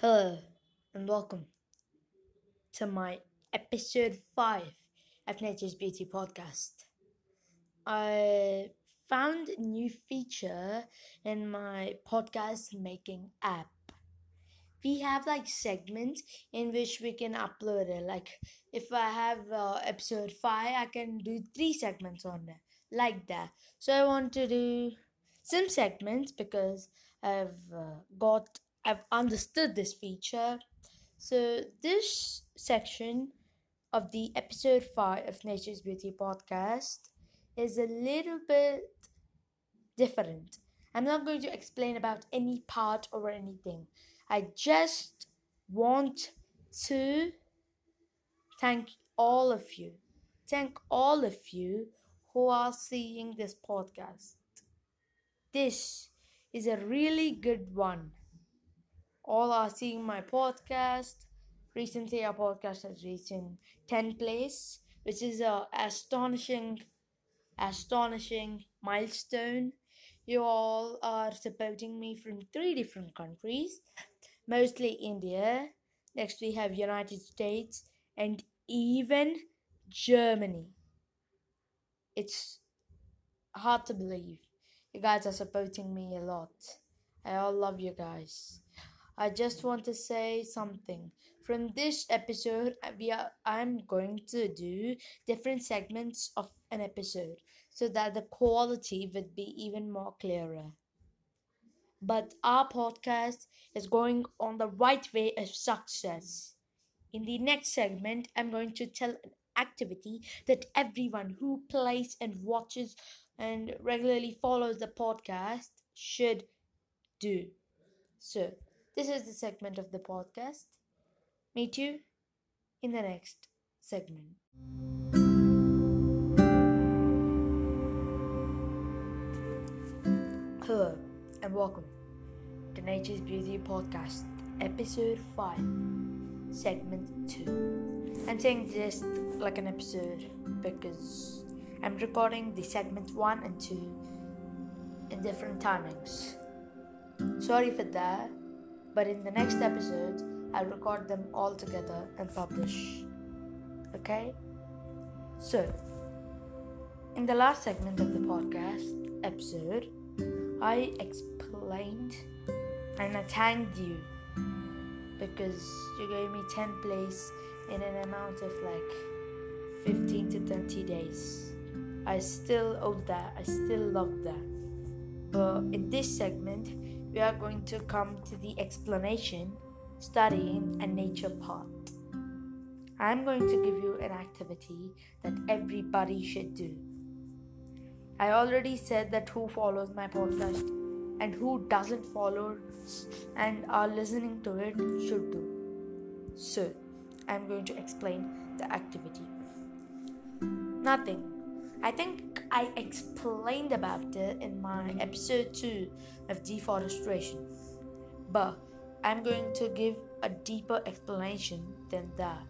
Hello and welcome to my episode 5 of Nature's Beauty podcast. I found a new feature in my podcast making app. We have like segments in which we can upload it. Like if I have uh, episode 5, I can do three segments on it, like that. So I want to do some segments because I've uh, got I've understood this feature. So, this section of the episode 5 of Nature's Beauty podcast is a little bit different. I'm not going to explain about any part or anything. I just want to thank all of you. Thank all of you who are seeing this podcast. This is a really good one all are seeing my podcast. Recently, our podcast has reached in 10 place, which is a astonishing, astonishing milestone. You all are supporting me from three different countries, mostly India. Next, we have United States and even Germany. It's hard to believe. You guys are supporting me a lot. I all love you guys. I just want to say something. From this episode, uh, we are I'm going to do different segments of an episode so that the quality would be even more clearer. But our podcast is going on the right way of success. In the next segment, I'm going to tell an activity that everyone who plays and watches and regularly follows the podcast should do. So, this is the segment of the podcast. Meet you in the next segment. Hello and welcome to Nature's Beauty Podcast, episode 5, segment 2. I'm saying this like an episode because I'm recording the segments 1 and 2 in different timings. Sorry for that but in the next episode, I'll record them all together and publish. Okay? So, in the last segment of the podcast episode, I explained and I thanked you because you gave me 10 plays in an amount of like 15 to 20 days. I still owe that, I still love that. But in this segment, we are going to come to the explanation, studying, and nature part. I'm going to give you an activity that everybody should do. I already said that who follows my podcast and who doesn't follow and are listening to it should do. So, I'm going to explain the activity. Nothing. I think I explained about it in my episode 2 of deforestation. But I'm going to give a deeper explanation than that.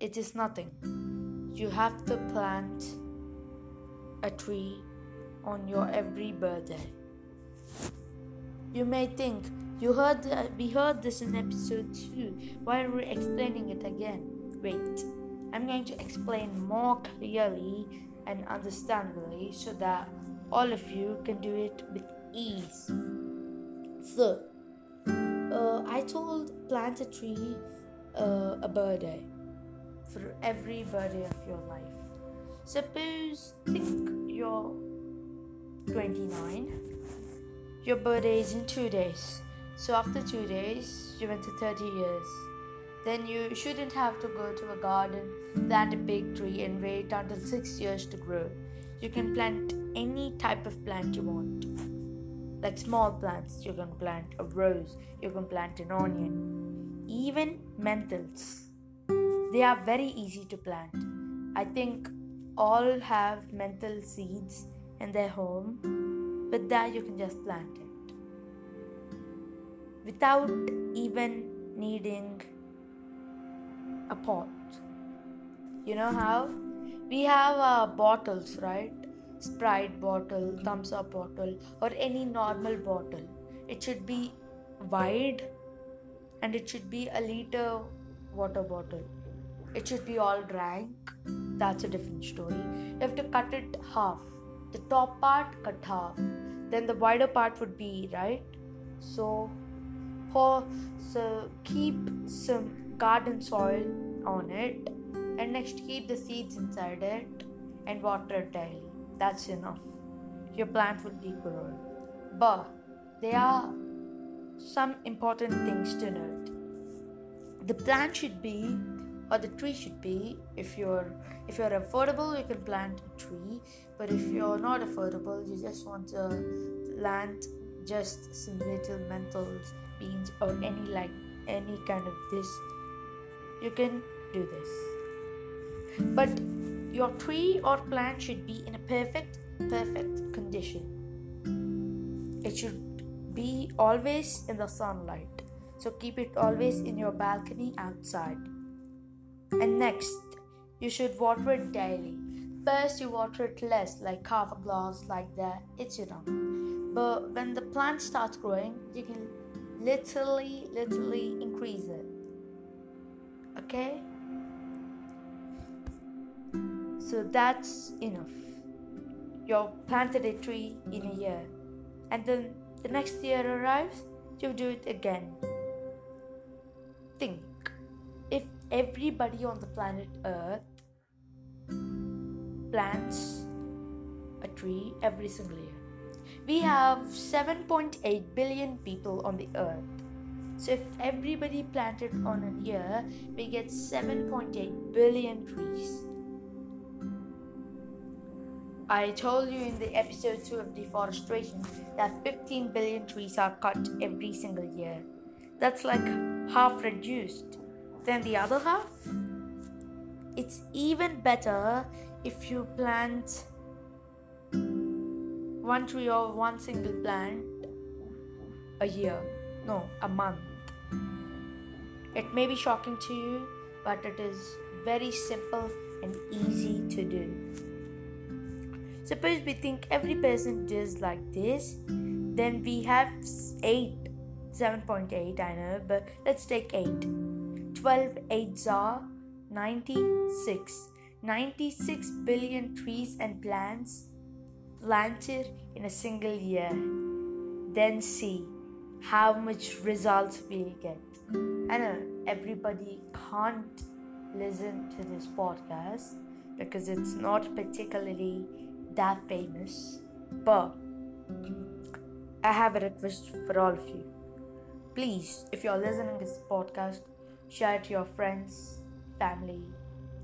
It is nothing. You have to plant a tree on your every birthday. You may think you heard uh, we heard this in episode 2. Why are we explaining it again? Wait. I'm going to explain more clearly and understandably so that all of you can do it with ease. So, uh, I told plant a tree uh, a birthday for every birthday of your life. Suppose think you're 29. Your birthday is in two days. So after two days, you went to 30 years. Then you shouldn't have to go to a garden, plant a big tree, and wait until six years to grow. You can plant any type of plant you want. Like small plants, you can plant a rose, you can plant an onion, even menthols. They are very easy to plant. I think all have menthol seeds in their home. With that, you can just plant it without even needing pot. You know how? We have uh, bottles, right? Sprite bottle, Thums Up bottle, or any normal bottle. It should be wide and it should be a liter water bottle. It should be all drank. That's a different story. You have to cut it half. The top part cut half. Then the wider part would be right. So pour so keep some garden soil on it and next keep the seeds inside it and water it daily. That's enough. Your plant will be growing. But there are some important things to note. The plant should be or the tree should be if you're if you're affordable you can plant a tree but if you're not affordable you just want to plant just some little mentals beans or any like any kind of this you can do this. But your tree or plant should be in a perfect perfect condition. It should be always in the sunlight. So keep it always in your balcony outside. And next you should water it daily. First you water it less like half a glass like that. It's enough. But when the plant starts growing you can literally literally increase it okay so that's enough. You've planted a tree in a year. And then the next year arrives you do it again. Think. If everybody on the planet earth plants a tree every single year. We have 7.8 billion people on the earth so if everybody planted on a year, we get 7.8 billion trees. I told you in the episode 2 of deforestation that 15 billion trees are cut every single year. That's like half reduced. Then the other half? It's even better if you plant one tree or one single plant a year. No, a month. It may be shocking to you, but it is very simple and easy to do. Suppose we think every person does like this, then we have 8, 7.8, I know, but let's take 8. 12 8s are 96. 96 billion trees and plants planted in a single year. Then see how much results we'll get. I know uh, everybody can't listen to this podcast because it's not particularly that famous, but I have a request for all of you. Please, if you're listening to this podcast, share it to your friends, family,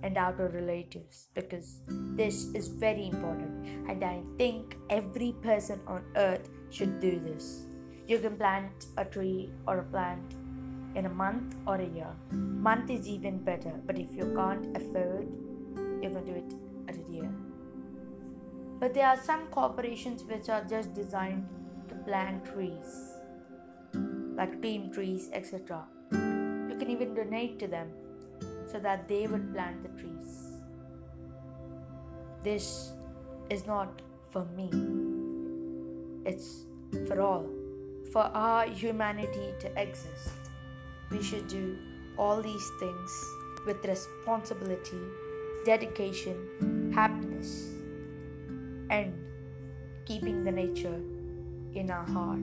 and outer relatives because this is very important and I think every person on earth should do this. You can plant a tree or a plant in a month or a year. Month is even better, but if you can't afford, you can do it at a year. But there are some corporations which are just designed to plant trees, like team trees, etc. You can even donate to them so that they would plant the trees. This is not for me, it's for all for our humanity to exist. We should do all these things with responsibility, dedication, happiness, and keeping the nature in our heart.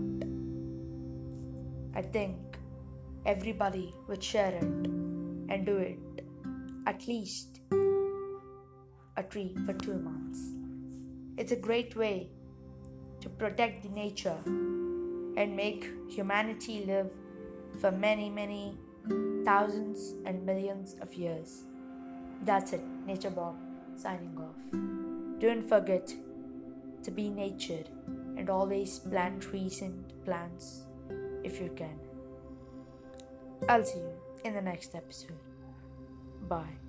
I think everybody would share it and do it at least a tree for two months. It's a great way to protect the nature and make humanity live for many, many thousands and millions of years. That's it, Nature Bob signing off. Don't forget to be natured and always plant trees and plants if you can. I'll see you in the next episode. Bye.